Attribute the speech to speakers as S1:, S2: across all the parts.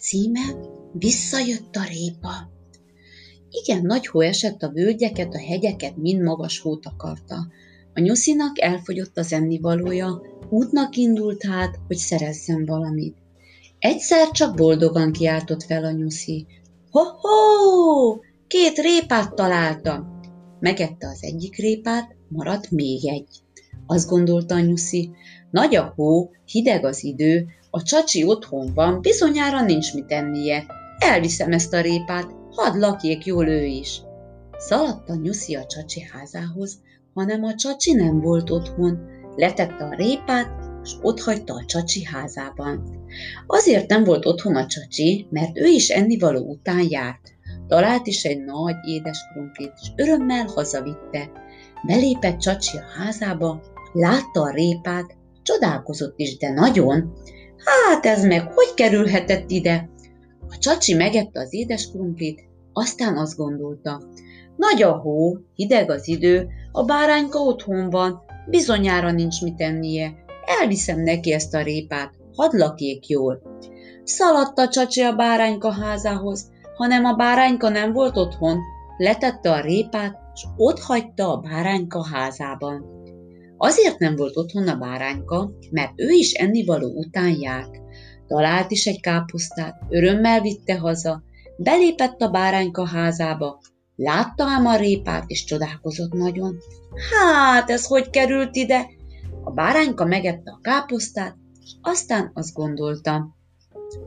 S1: Címe Visszajött a répa. Igen, nagy hó esett a völgyeket, a hegyeket, mind magas hót akarta. A nyuszinak elfogyott az ennivalója, útnak indult hát, hogy szerezzen valamit. Egyszer csak boldogan kiáltott fel a nyuszi. Ho-ho! Két répát találtam! Megette az egyik répát, maradt még egy. Azt gondolta a nyuszi, nagy a hó, hideg az idő, a csacsi otthon van, bizonyára nincs mit ennie. Elviszem ezt a répát, hadd lakjék jól ő is. Szaladt a nyuszi a csacsi házához, hanem a csacsi nem volt otthon. Letette a répát, és otthagyta a csacsi házában. Azért nem volt otthon a csacsi, mert ő is ennivaló után járt. Talált is egy nagy édes krumplit, és örömmel hazavitte. Belépett csacsi a házába, látta a répát, csodálkozott is, de nagyon. Hát ez meg hogy kerülhetett ide? A csacsi megette az édes krumplit, aztán azt gondolta. Nagy a hó, hideg az idő, a bárányka otthon van, bizonyára nincs mit ennie. Elviszem neki ezt a répát, hadd lakjék jól. Szaladt a csacsi a bárányka házához, hanem a bárányka nem volt otthon, letette a répát, és ott hagyta a bárányka házában. Azért nem volt otthon a bárányka, mert ő is ennivaló után járt. Talált is egy káposztát, örömmel vitte haza, belépett a bárányka házába, látta ám a répát, és csodálkozott nagyon. Hát, ez hogy került ide? A bárányka megette a káposztát, és aztán azt gondolta.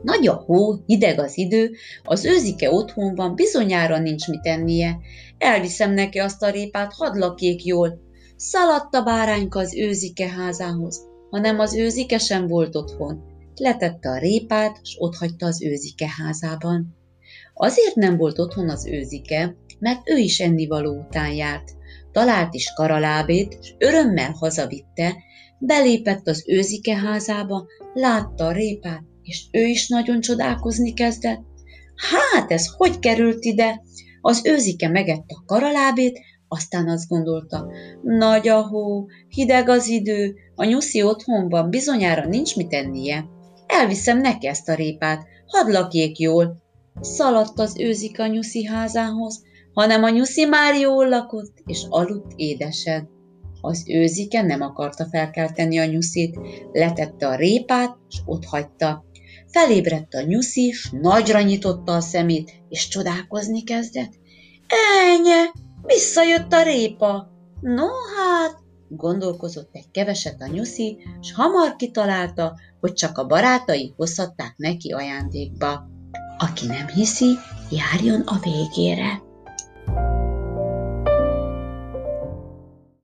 S1: Nagy a hó, hideg az idő, az őzike otthon van, bizonyára nincs mit ennie. Elviszem neki azt a répát, hadd lakjék jól. Szaladt a bárányka az őzike házához, hanem az őzike sem volt otthon. Letette a répát, s otthagyta az őzike házában. Azért nem volt otthon az őzike, mert ő is ennivaló után járt. Talált is karalábét, s örömmel hazavitte, belépett az őzike házába, látta a répát, és ő is nagyon csodálkozni kezdett. Hát ez hogy került ide? Az őzike megette a karalábét, aztán azt gondolta, nagy a hó, hideg az idő, a nyuszi otthon van, bizonyára nincs mit ennie. Elviszem neki ezt a répát, hadd lakjék jól. Szaladt az őzik a nyuszi házához, hanem a nyuszi már jól lakott, és aludt édesen. Az őzike nem akarta felkelteni a nyuszit, letette a répát, és ott hagyta. Felébredt a nyuszi, s nagyra nyitotta a szemét, és csodálkozni kezdett. Visszajött a répa. No hát, gondolkozott egy keveset a nyuszi, s hamar kitalálta, hogy csak a barátai hozhatták neki ajándékba. Aki nem hiszi, járjon a végére.